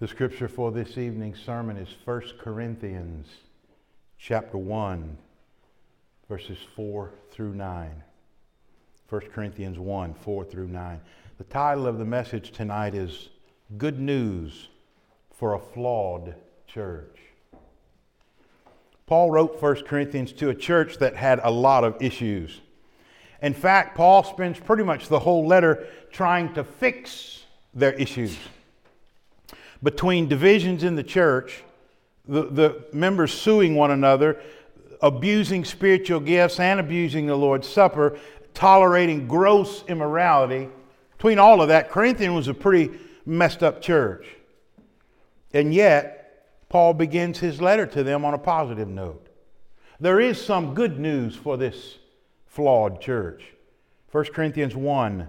The scripture for this evening's sermon is 1 Corinthians chapter 1 verses 4 through 9. 1 Corinthians 1 4 through 9. The title of the message tonight is Good News for a Flawed Church. Paul wrote 1 Corinthians to a church that had a lot of issues. In fact, Paul spends pretty much the whole letter trying to fix their issues between divisions in the church, the, the members suing one another, abusing spiritual gifts and abusing the Lord's Supper, tolerating gross immorality. Between all of that, Corinthian was a pretty messed up church. And yet, Paul begins his letter to them on a positive note. There is some good news for this flawed church. 1 Corinthians 1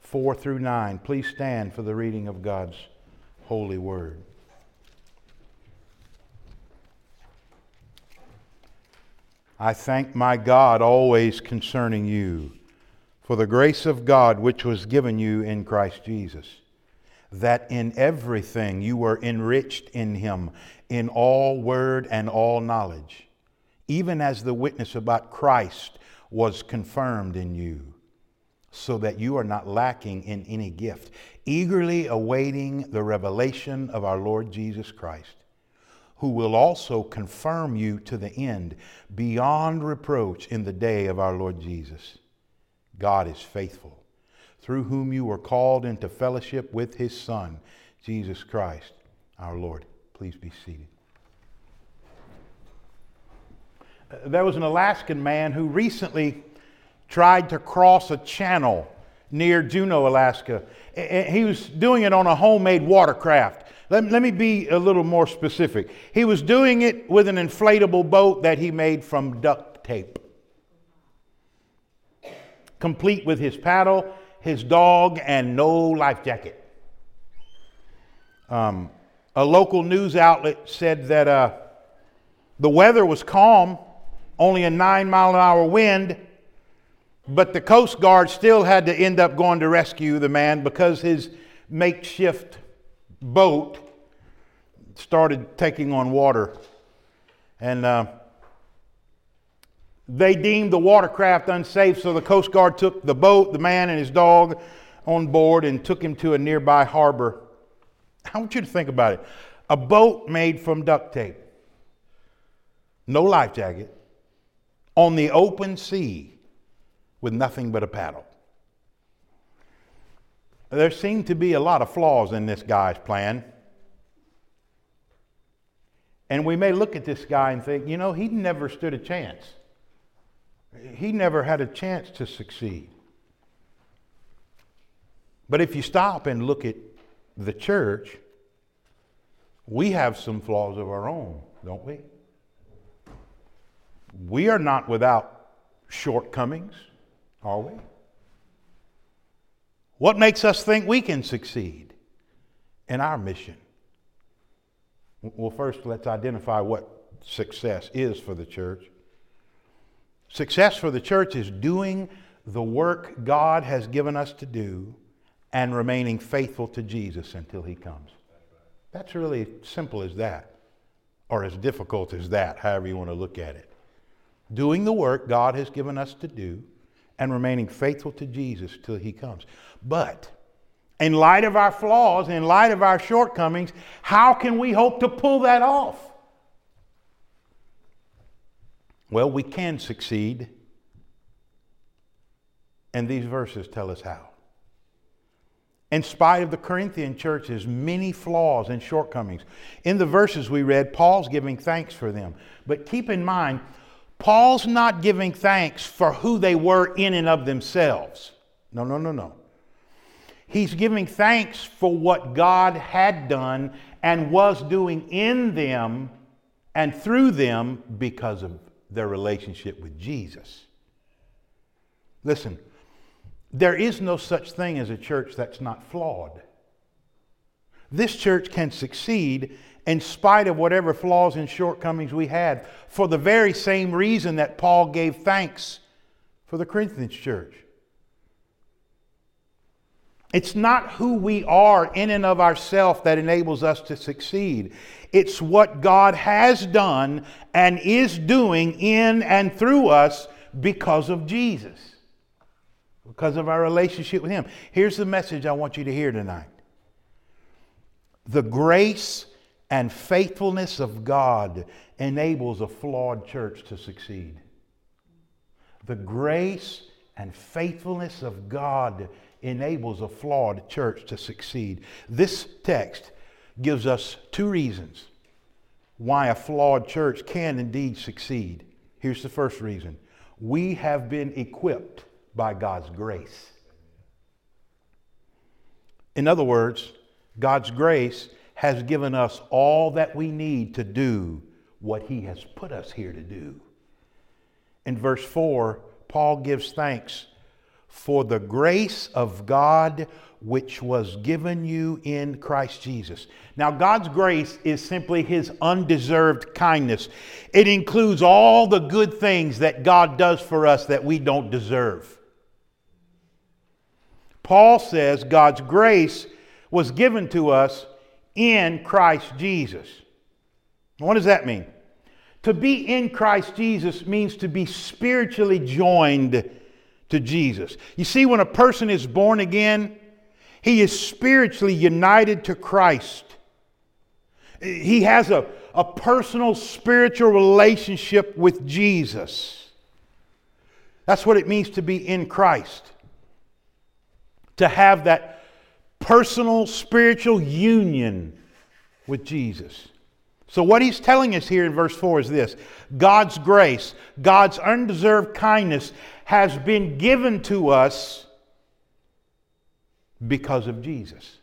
4 through 9. Please stand for the reading of God's holy word. I thank my God always concerning you for the grace of God which was given you in Christ Jesus, that in everything you were enriched in him, in all word and all knowledge, even as the witness about Christ was confirmed in you so that you are not lacking in any gift, eagerly awaiting the revelation of our Lord Jesus Christ, who will also confirm you to the end, beyond reproach in the day of our Lord Jesus. God is faithful, through whom you were called into fellowship with his Son, Jesus Christ, our Lord. Please be seated. Uh, there was an Alaskan man who recently tried to cross a channel near Juneau, Alaska. He was doing it on a homemade watercraft. Let, let me be a little more specific. He was doing it with an inflatable boat that he made from duct tape, complete with his paddle, his dog, and no life jacket. Um, a local news outlet said that uh, the weather was calm, only a nine mile an hour wind, but the Coast Guard still had to end up going to rescue the man because his makeshift boat started taking on water. And uh, they deemed the watercraft unsafe, so the Coast Guard took the boat, the man, and his dog on board and took him to a nearby harbor. I want you to think about it a boat made from duct tape, no life jacket, on the open sea with nothing but a paddle. There seem to be a lot of flaws in this guy's plan. And we may look at this guy and think, you know, he never stood a chance. He never had a chance to succeed. But if you stop and look at the church, we have some flaws of our own, don't we? We are not without shortcomings. Are we? What makes us think we can succeed in our mission? Well, first, let's identify what success is for the church. Success for the church is doing the work God has given us to do and remaining faithful to Jesus until He comes. That's really simple as that, or as difficult as that, however you want to look at it. Doing the work God has given us to do and remaining faithful to Jesus till he comes. But in light of our flaws, in light of our shortcomings, how can we hope to pull that off? Well, we can succeed, and these verses tell us how. In spite of the Corinthian church's many flaws and shortcomings, in the verses we read, Paul's giving thanks for them. But keep in mind, Paul's not giving thanks for who they were in and of themselves. No, no, no, no. He's giving thanks for what God had done and was doing in them and through them because of their relationship with Jesus. Listen, there is no such thing as a church that's not flawed. This church can succeed in spite of whatever flaws and shortcomings we had, for the very same reason that Paul gave thanks for the Corinthians church. It's not who we are in and of ourselves that enables us to succeed. It's what God has done and is doing in and through us because of Jesus, because of our relationship with Him. Here's the message I want you to hear tonight the grace and faithfulness of God enables a flawed church to succeed. The grace and faithfulness of God enables a flawed church to succeed. This text gives us two reasons why a flawed church can indeed succeed. Here's the first reason we have been equipped by God's grace. In other words, God's grace has given us all that we need to do what He has put us here to do. In verse 4, Paul gives thanks for the grace of God which was given you in Christ Jesus. Now, God's grace is simply His undeserved kindness. It includes all the good things that God does for us that we don't deserve. Paul says God's grace was given to us in Christ Jesus. What does that mean? To be in Christ Jesus means to be spiritually joined to Jesus. You see, when a person is born again, he is spiritually united to Christ. He has a, a personal spiritual relationship with Jesus. That's what it means to be in Christ. To have that personal spiritual union with Jesus. So, what he's telling us here in verse 4 is this God's grace, God's undeserved kindness has been given to us because of Jesus,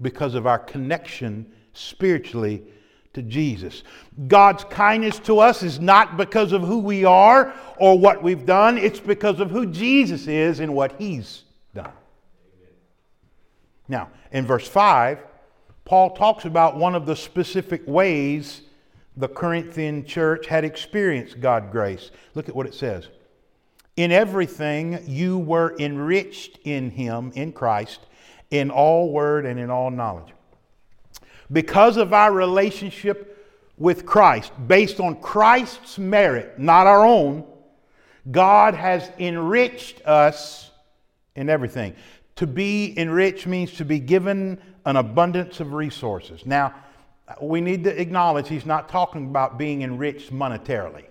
because of our connection spiritually to Jesus. God's kindness to us is not because of who we are or what we've done, it's because of who Jesus is and what he's. Now, in verse 5, Paul talks about one of the specific ways the Corinthian church had experienced God's grace. Look at what it says. In everything you were enriched in him, in Christ, in all word and in all knowledge. Because of our relationship with Christ, based on Christ's merit, not our own, God has enriched us in everything. To be enriched means to be given an abundance of resources. Now, we need to acknowledge he's not talking about being enriched monetarily.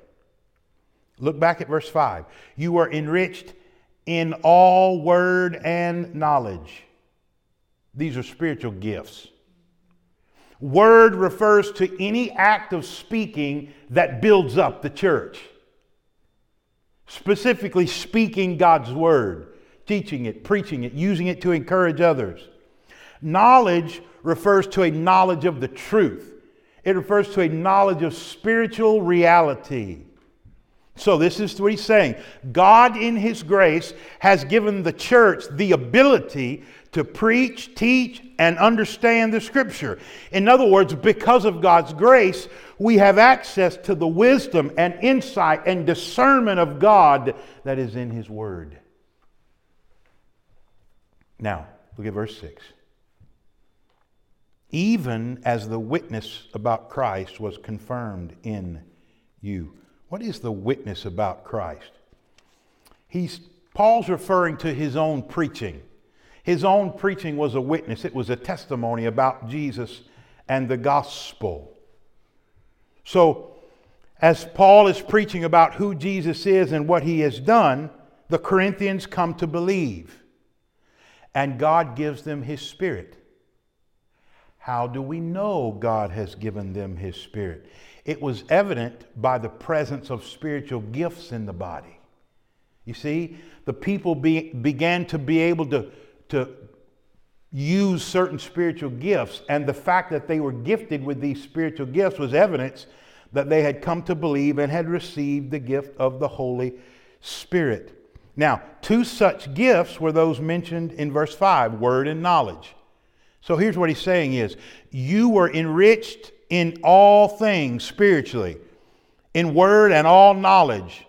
Look back at verse 5. You are enriched in all word and knowledge. These are spiritual gifts. Word refers to any act of speaking that builds up the church. Specifically, speaking God's word, teaching it, preaching it, using it to encourage others. Knowledge refers to a knowledge of the truth, it refers to a knowledge of spiritual reality. So, this is what he's saying. God, in his grace, has given the church the ability to preach, teach, and understand the scripture. In other words, because of God's grace, we have access to the wisdom and insight and discernment of God that is in his word. Now, look at verse 6. Even as the witness about Christ was confirmed in you. What is the witness about Christ? He's, Paul's referring to his own preaching. His own preaching was a witness, it was a testimony about Jesus and the gospel. So, as Paul is preaching about who Jesus is and what he has done, the Corinthians come to believe. And God gives them his spirit. How do we know God has given them his spirit? it was evident by the presence of spiritual gifts in the body. You see, the people be, began to be able to, to use certain spiritual gifts, and the fact that they were gifted with these spiritual gifts was evidence that they had come to believe and had received the gift of the Holy Spirit. Now, two such gifts were those mentioned in verse 5 word and knowledge. So here's what he's saying is you were enriched in all things spiritually, in word and all knowledge.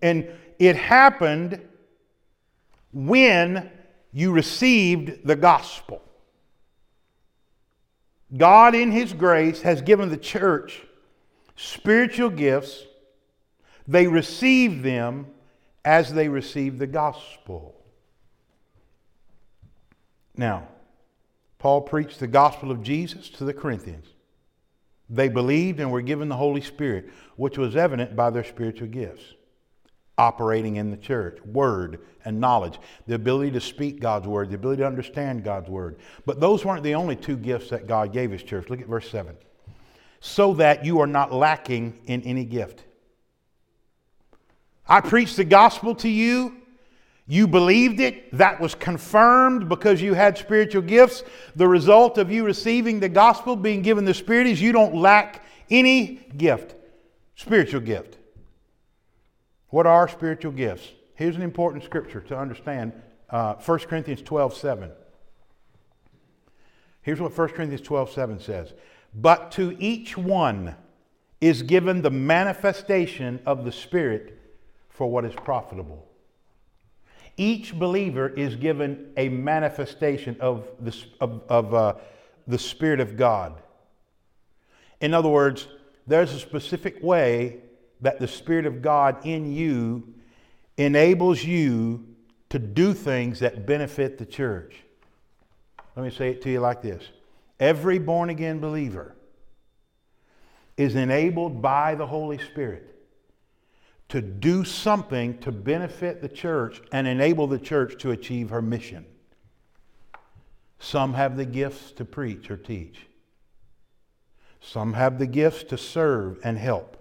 And it happened when you received the gospel. God, in His grace, has given the church spiritual gifts. They receive them as they receive the gospel. Now, Paul preached the gospel of Jesus to the Corinthians. They believed and were given the Holy Spirit, which was evident by their spiritual gifts operating in the church word and knowledge, the ability to speak God's word, the ability to understand God's word. But those weren't the only two gifts that God gave His church. Look at verse 7. So that you are not lacking in any gift. I preached the gospel to you. You believed it. That was confirmed because you had spiritual gifts. The result of you receiving the gospel, being given the Spirit, is you don't lack any gift, spiritual gift. What are spiritual gifts? Here's an important scripture to understand uh, 1 Corinthians 12 7. Here's what 1 Corinthians 12 7 says But to each one is given the manifestation of the Spirit for what is profitable. Each believer is given a manifestation of the, of, of, uh, the Spirit of God. In other words, there's a specific way that the Spirit of God in you enables you to do things that benefit the church. Let me say it to you like this every born again believer is enabled by the Holy Spirit to do something to benefit the church and enable the church to achieve her mission. Some have the gifts to preach or teach. Some have the gifts to serve and help.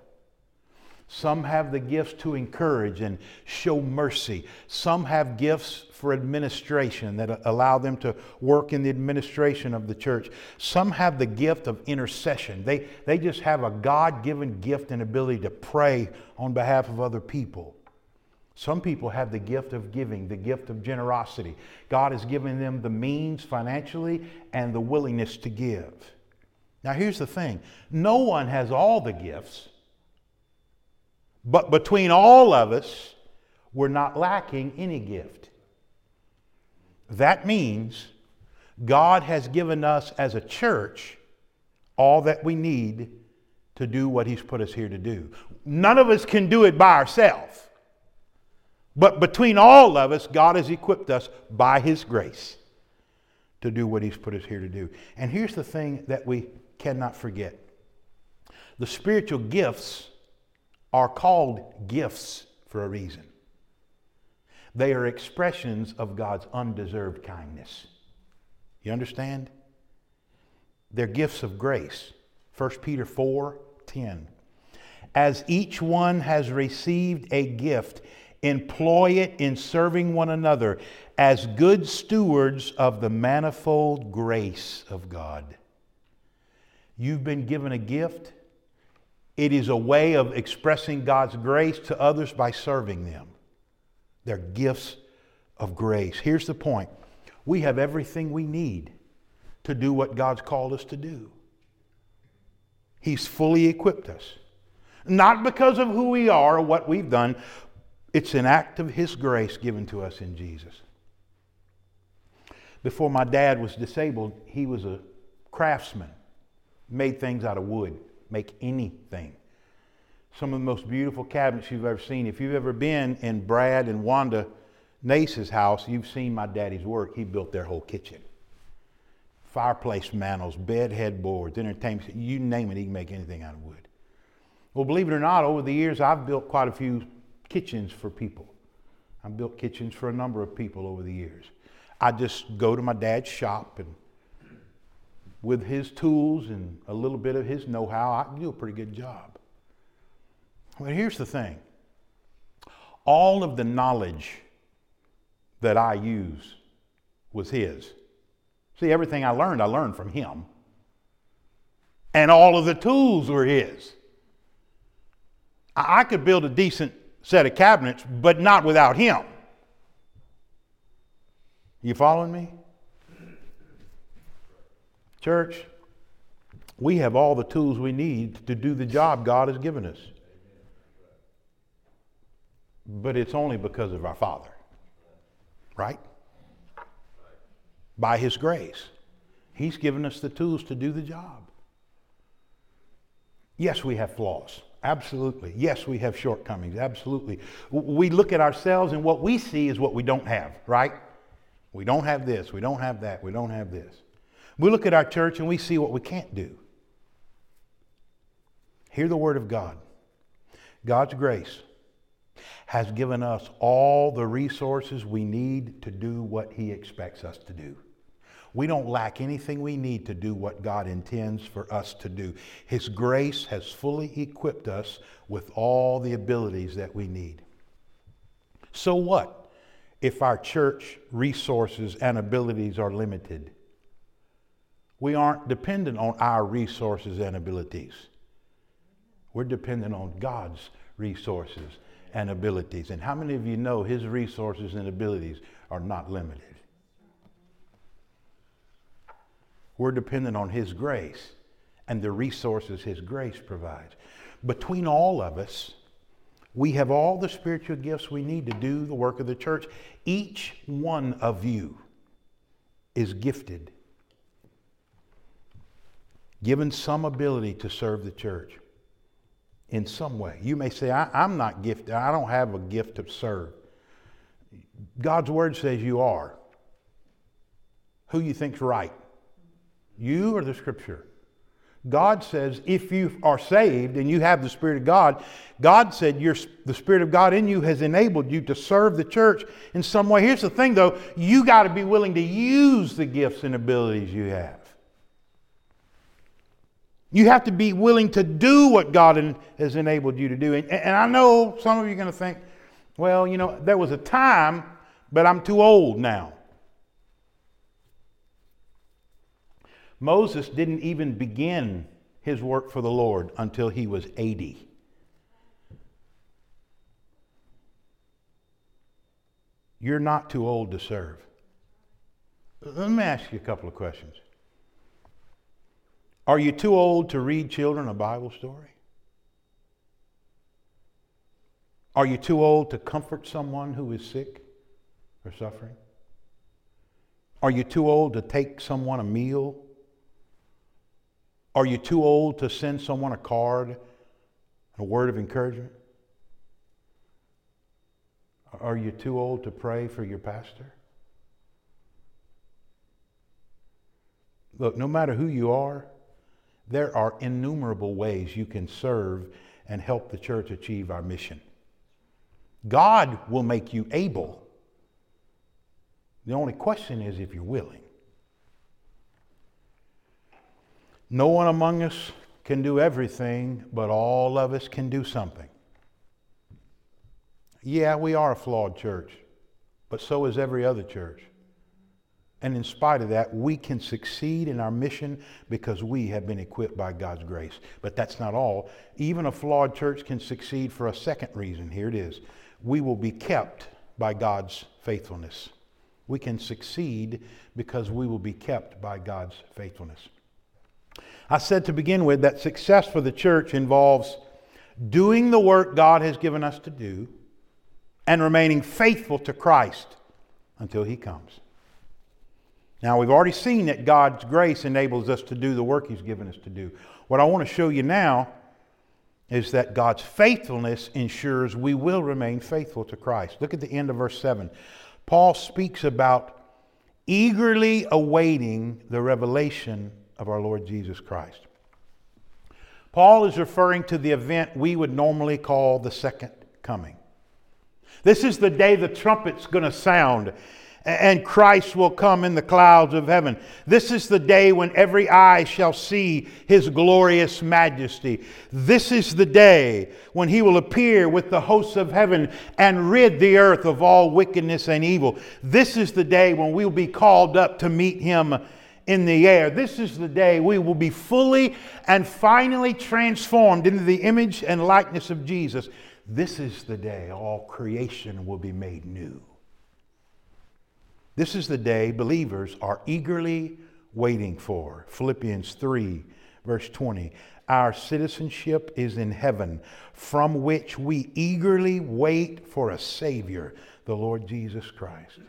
Some have the gifts to encourage and show mercy. Some have gifts for administration that allow them to work in the administration of the church. Some have the gift of intercession. They, they just have a God given gift and ability to pray on behalf of other people. Some people have the gift of giving, the gift of generosity. God has given them the means financially and the willingness to give. Now, here's the thing no one has all the gifts. But between all of us, we're not lacking any gift. That means God has given us as a church all that we need to do what He's put us here to do. None of us can do it by ourselves. But between all of us, God has equipped us by His grace to do what He's put us here to do. And here's the thing that we cannot forget the spiritual gifts are called gifts for a reason. They are expressions of God's undeserved kindness. You understand? They're gifts of grace. 1 Peter 4 10. As each one has received a gift, employ it in serving one another as good stewards of the manifold grace of God. You've been given a gift it is a way of expressing God's grace to others by serving them. They're gifts of grace. Here's the point we have everything we need to do what God's called us to do. He's fully equipped us. Not because of who we are or what we've done, it's an act of His grace given to us in Jesus. Before my dad was disabled, he was a craftsman, made things out of wood make anything. Some of the most beautiful cabinets you've ever seen. If you've ever been in Brad and Wanda Nace's house, you've seen my daddy's work. He built their whole kitchen. Fireplace mantels, bed headboards, entertainment, you name it, he can make anything out of wood. Well, believe it or not, over the years, I've built quite a few kitchens for people. I've built kitchens for a number of people over the years. I just go to my dad's shop and with his tools and a little bit of his know how, I can do a pretty good job. But here's the thing all of the knowledge that I use was his. See, everything I learned, I learned from him. And all of the tools were his. I could build a decent set of cabinets, but not without him. You following me? Church, we have all the tools we need to do the job God has given us. But it's only because of our Father. Right? by His grace. He's given us the tools to do the job. Yes, we have flaws. Absolutely. Yes, we have shortcomings. Absolutely. We look at ourselves and what we see is what we don't have, right? We don't have this. We don't have that. We don't have this. We look at our church and we see what we can't do. Hear the word of God. God's grace has given us all the resources we need to do what He expects us to do. We don't lack anything we need to do what God intends for us to do. His grace has fully equipped us with all the abilities that we need. So what if our church resources and abilities are limited? We aren't dependent on our resources and abilities. We're dependent on God's resources and abilities. And how many of you know his resources and abilities are not limited? We're dependent on his grace and the resources his grace provides. Between all of us, we have all the spiritual gifts we need to do the work of the church. Each one of you is gifted, given some ability to serve the church in some way. You may say, I, am not gifted. I don't have a gift to serve. God's word says you are. Who you think's right? You or the scripture? God says if you are saved and you have the Spirit of God, God said the Spirit of God in you has enabled you to serve the church in some way. Here's the thing though, you got to be willing to use the gifts and abilities you have. You have to be willing to do what God has enabled you to do. And, and I know some of you are going to think, well, you know, there was a time, but I'm too old now. Moses didn't even begin his work for the Lord until he was 80. You're not too old to serve. Let me ask you a couple of questions. Are you too old to read children a Bible story? Are you too old to comfort someone who is sick or suffering? Are you too old to take someone a meal? Are you too old to send someone a card, a word of encouragement? Are you too old to pray for your pastor? Look, no matter who you are, there are innumerable ways you can serve and help the church achieve our mission. God will make you able. The only question is if you're willing. No one among us can do everything, but all of us can do something. Yeah, we are a flawed church, but so is every other church. And in spite of that, we can succeed in our mission because we have been equipped by God's grace. But that's not all. Even a flawed church can succeed for a second reason. Here it is we will be kept by God's faithfulness. We can succeed because we will be kept by God's faithfulness. I said to begin with that success for the church involves doing the work God has given us to do and remaining faithful to Christ until He comes. Now, we've already seen that God's grace enables us to do the work He's given us to do. What I want to show you now is that God's faithfulness ensures we will remain faithful to Christ. Look at the end of verse 7. Paul speaks about eagerly awaiting the revelation of our Lord Jesus Christ. Paul is referring to the event we would normally call the second coming. This is the day the trumpet's going to sound and Christ will come in the clouds of heaven. This is the day when every eye shall see his glorious majesty. This is the day when he will appear with the hosts of heaven and rid the earth of all wickedness and evil. This is the day when we will be called up to meet him in the air. This is the day we will be fully and finally transformed into the image and likeness of Jesus. This is the day all creation will be made new. This is the day believers are eagerly waiting for. Philippians 3, verse 20. Our citizenship is in heaven, from which we eagerly wait for a Savior, the Lord Jesus Christ.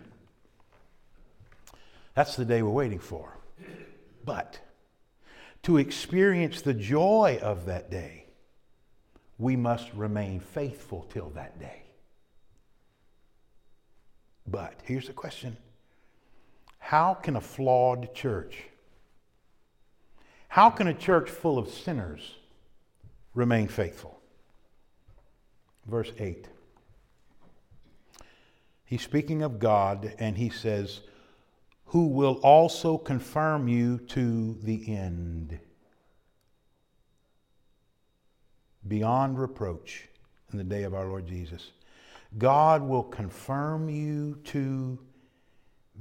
That's the day we're waiting for. But to experience the joy of that day, we must remain faithful till that day. But here's the question How can a flawed church, how can a church full of sinners remain faithful? Verse 8. He's speaking of God, and he says, Who will also confirm you to the end, beyond reproach in the day of our Lord Jesus. God will confirm you to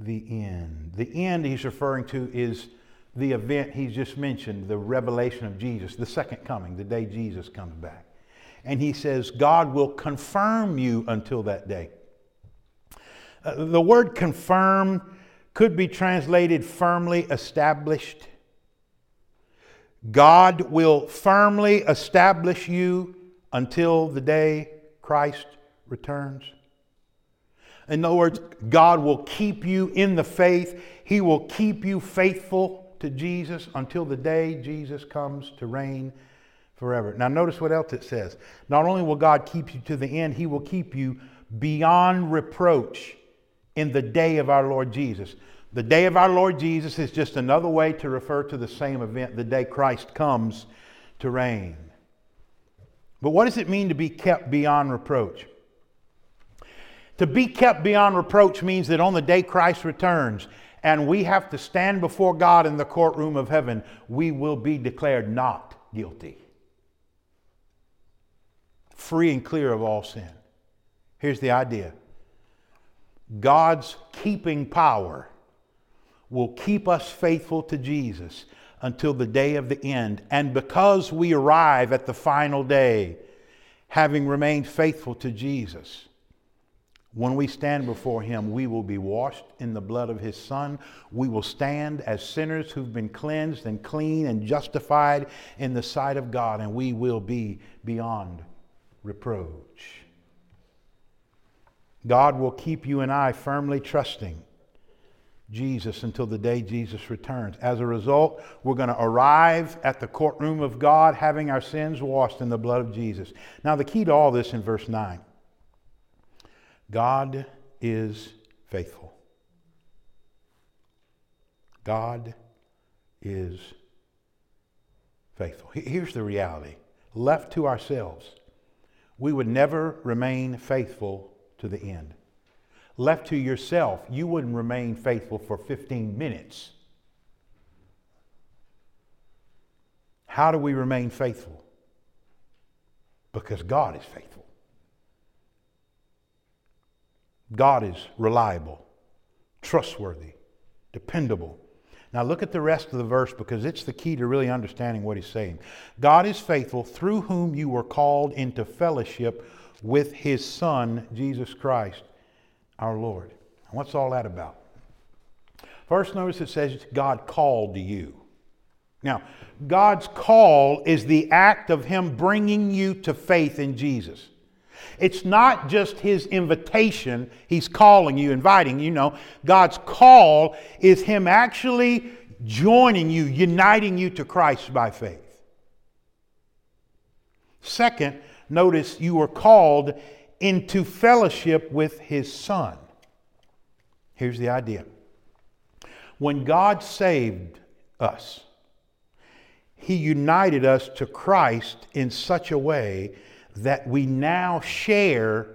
the end. The end he's referring to is the event he's just mentioned, the revelation of Jesus, the second coming, the day Jesus comes back. And he says, God will confirm you until that day. Uh, the word confirm could be translated firmly established. God will firmly establish you until the day Christ returns. In other words, God will keep you in the faith. He will keep you faithful to Jesus until the day Jesus comes to reign forever. Now, notice what else it says. Not only will God keep you to the end, He will keep you beyond reproach in the day of our Lord Jesus. The day of our Lord Jesus is just another way to refer to the same event, the day Christ comes to reign. But what does it mean to be kept beyond reproach? To be kept beyond reproach means that on the day Christ returns and we have to stand before God in the courtroom of heaven, we will be declared not guilty, free and clear of all sin. Here's the idea God's keeping power will keep us faithful to Jesus until the day of the end. And because we arrive at the final day, having remained faithful to Jesus, when we stand before him, we will be washed in the blood of his son. We will stand as sinners who've been cleansed and clean and justified in the sight of God, and we will be beyond reproach. God will keep you and I firmly trusting Jesus until the day Jesus returns. As a result, we're going to arrive at the courtroom of God having our sins washed in the blood of Jesus. Now, the key to all this in verse 9 God is faithful. God is faithful. Here's the reality left to ourselves, we would never remain faithful to the end. Left to yourself, you wouldn't remain faithful for 15 minutes. How do we remain faithful? Because God is faithful. God is reliable, trustworthy, dependable. Now look at the rest of the verse because it's the key to really understanding what he's saying. God is faithful through whom you were called into fellowship with his Son, Jesus Christ, our Lord. What's all that about? First, notice it says God called you. Now, God's call is the act of Him bringing you to faith in Jesus. It's not just His invitation, He's calling you, inviting you. know, God's call is Him actually joining you, uniting you to Christ by faith. Second, notice you were called into fellowship with his son. Here's the idea when God saved us, he united us to Christ in such a way that we now share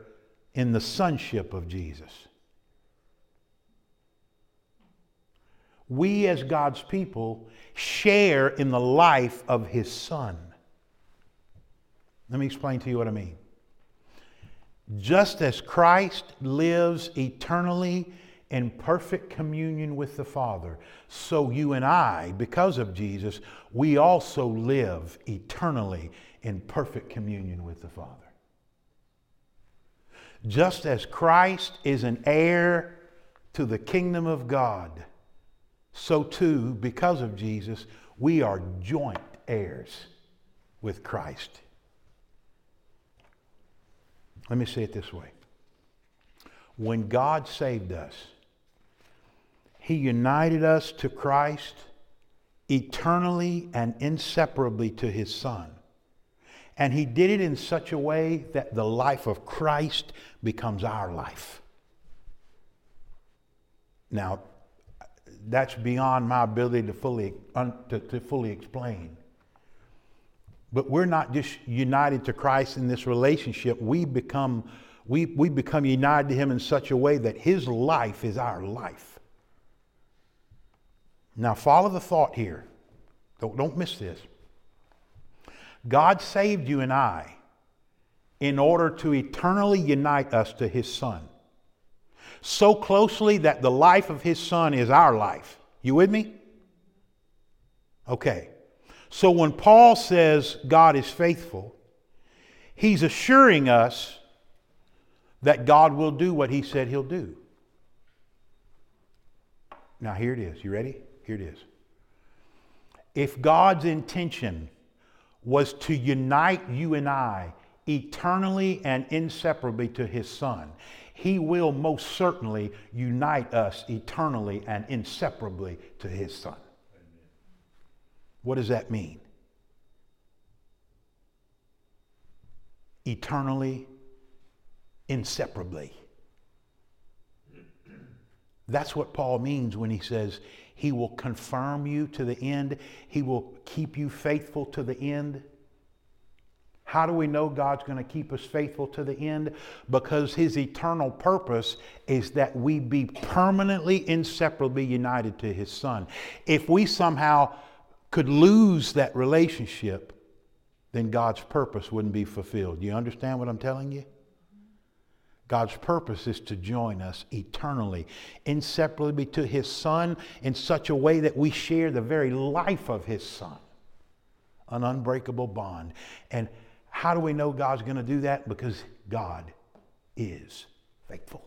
in the sonship of Jesus. We, as God's people, share in the life of his son. Let me explain to you what I mean. Just as Christ lives eternally in perfect communion with the Father, so you and I, because of Jesus, we also live eternally in perfect communion with the Father. Just as Christ is an heir to the kingdom of God, so too, because of Jesus, we are joint heirs with Christ. Let me say it this way. When God saved us, He united us to Christ eternally and inseparably to his Son. And he did it in such a way that the life of Christ becomes our life. Now, that's beyond my ability to fully, to, to fully explain. But we're not just united to Christ in this relationship. We become, we, we become united to Him in such a way that His life is our life. Now, follow the thought here. Don't, don't miss this. God saved you and I in order to eternally unite us to His Son. So closely that the life of His Son is our life. You with me? Okay. So when Paul says God is faithful, he's assuring us that God will do what he said he'll do. Now, here it is. You ready? Here it is. If God's intention was to unite you and I eternally and inseparably to his Son, he will most certainly unite us eternally and inseparably to his Son. What does that mean? Eternally, inseparably. That's what Paul means when he says he will confirm you to the end, he will keep you faithful to the end. How do we know God's going to keep us faithful to the end? Because His eternal purpose is that we be permanently, inseparably united to His Son. If we somehow could lose that relationship, then God's purpose wouldn't be fulfilled. Do you understand what I'm telling you? God's purpose is to join us eternally, inseparably to His Son in such a way that we share the very life of His Son, an unbreakable bond. And how do we know God's going to do that? Because God is faithful.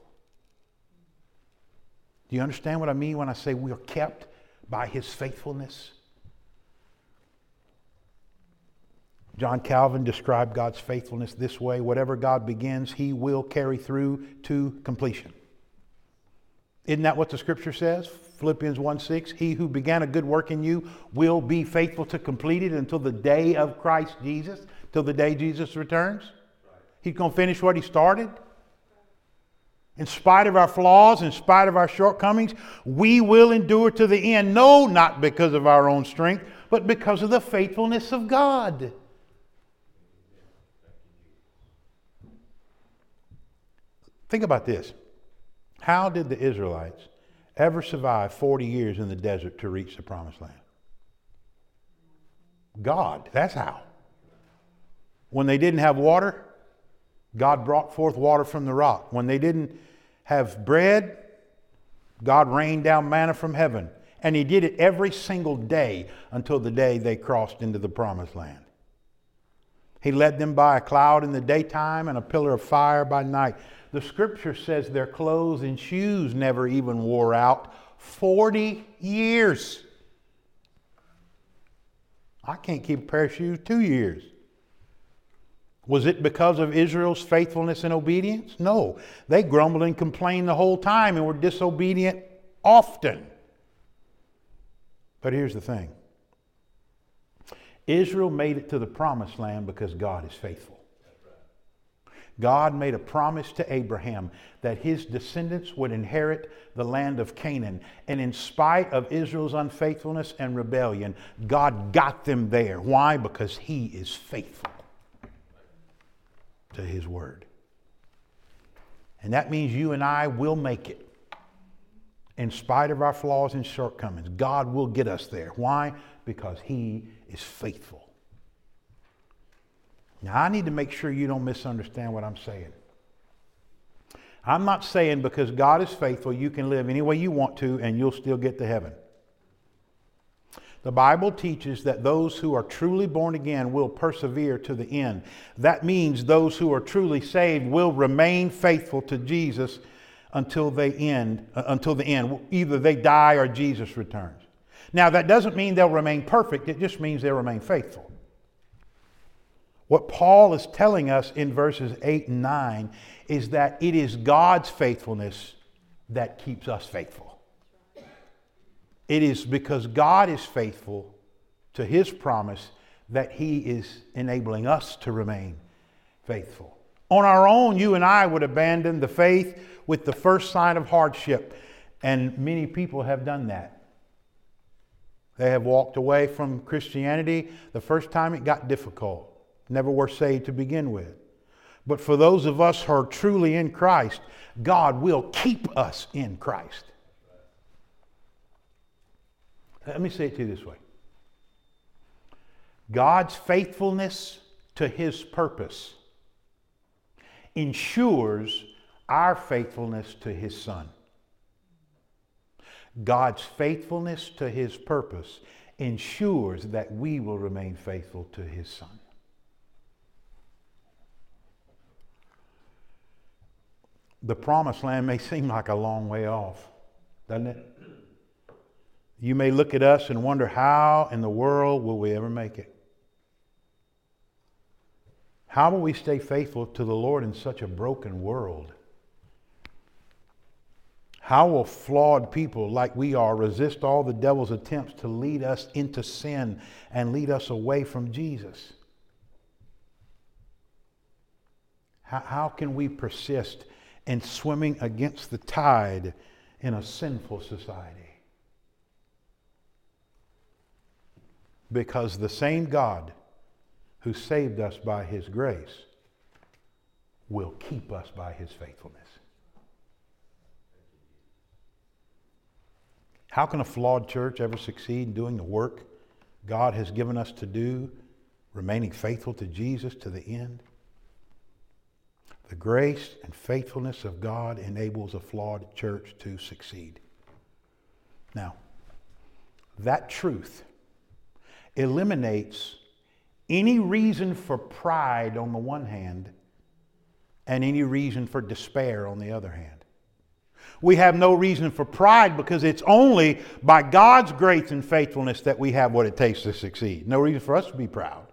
Do you understand what I mean when I say we are kept by His faithfulness? John Calvin described God's faithfulness this way whatever God begins, he will carry through to completion. Isn't that what the scripture says? Philippians 1 6. He who began a good work in you will be faithful to complete it until the day of Christ Jesus, till the day Jesus returns. He's going to finish what he started. In spite of our flaws, in spite of our shortcomings, we will endure to the end. No, not because of our own strength, but because of the faithfulness of God. Think about this. How did the Israelites ever survive 40 years in the desert to reach the promised land? God, that's how. When they didn't have water, God brought forth water from the rock. When they didn't have bread, God rained down manna from heaven. And He did it every single day until the day they crossed into the promised land. He led them by a cloud in the daytime and a pillar of fire by night. The scripture says their clothes and shoes never even wore out 40 years. I can't keep a pair of shoes two years. Was it because of Israel's faithfulness and obedience? No. They grumbled and complained the whole time and were disobedient often. But here's the thing Israel made it to the promised land because God is faithful. God made a promise to Abraham that his descendants would inherit the land of Canaan. And in spite of Israel's unfaithfulness and rebellion, God got them there. Why? Because he is faithful to his word. And that means you and I will make it. In spite of our flaws and shortcomings, God will get us there. Why? Because he is faithful. Now, I need to make sure you don't misunderstand what I'm saying. I'm not saying because God is faithful, you can live any way you want to and you'll still get to heaven. The Bible teaches that those who are truly born again will persevere to the end. That means those who are truly saved will remain faithful to Jesus until they end, uh, until the end. Either they die or Jesus returns. Now that doesn't mean they'll remain perfect, it just means they'll remain faithful. What Paul is telling us in verses 8 and 9 is that it is God's faithfulness that keeps us faithful. It is because God is faithful to his promise that he is enabling us to remain faithful. On our own, you and I would abandon the faith with the first sign of hardship, and many people have done that. They have walked away from Christianity the first time it got difficult, never were saved to begin with. But for those of us who are truly in Christ, God will keep us in Christ. Let me say it to you this way God's faithfulness to his purpose ensures our faithfulness to his son. God's faithfulness to his purpose ensures that we will remain faithful to his son. The promised land may seem like a long way off, doesn't it? You may look at us and wonder how in the world will we ever make it? How will we stay faithful to the Lord in such a broken world? How will flawed people like we are resist all the devil's attempts to lead us into sin and lead us away from Jesus? How, how can we persist in swimming against the tide in a sinful society? Because the same God who saved us by his grace will keep us by his faithfulness. How can a flawed church ever succeed in doing the work God has given us to do, remaining faithful to Jesus to the end? The grace and faithfulness of God enables a flawed church to succeed. Now, that truth eliminates any reason for pride on the one hand and any reason for despair on the other hand. We have no reason for pride because it's only by God's grace and faithfulness that we have what it takes to succeed. No reason for us to be proud.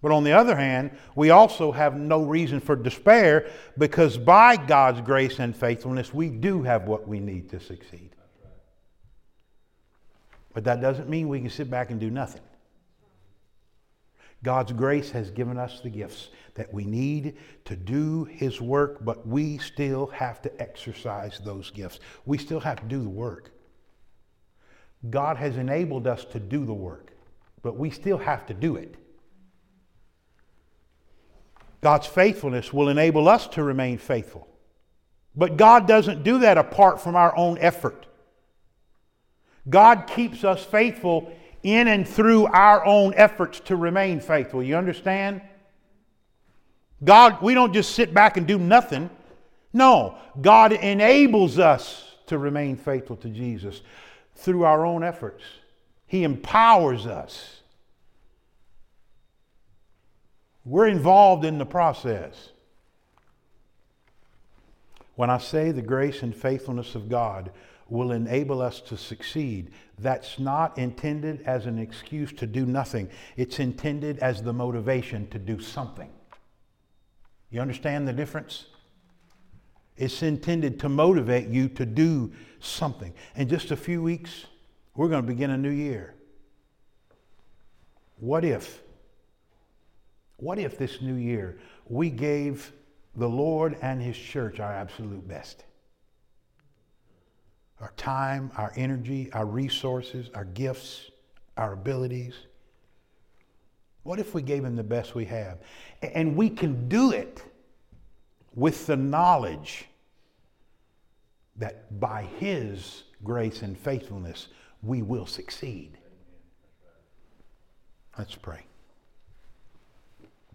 But on the other hand, we also have no reason for despair because by God's grace and faithfulness, we do have what we need to succeed. But that doesn't mean we can sit back and do nothing. God's grace has given us the gifts that we need to do His work, but we still have to exercise those gifts. We still have to do the work. God has enabled us to do the work, but we still have to do it. God's faithfulness will enable us to remain faithful. But God doesn't do that apart from our own effort. God keeps us faithful in and through our own efforts to remain faithful. You understand? God, we don't just sit back and do nothing. No, God enables us to remain faithful to Jesus through our own efforts. He empowers us. We're involved in the process. When I say the grace and faithfulness of God, will enable us to succeed. That's not intended as an excuse to do nothing, it's intended as the motivation to do something. You understand the difference? It's intended to motivate you to do something. In just a few weeks, we're going to begin a new year. What if? What if this new year we gave the Lord and His church our absolute best? our time, our energy, our resources, our gifts, our abilities. What if we gave him the best we have? And we can do it with the knowledge that by his grace and faithfulness, we will succeed. Let's pray.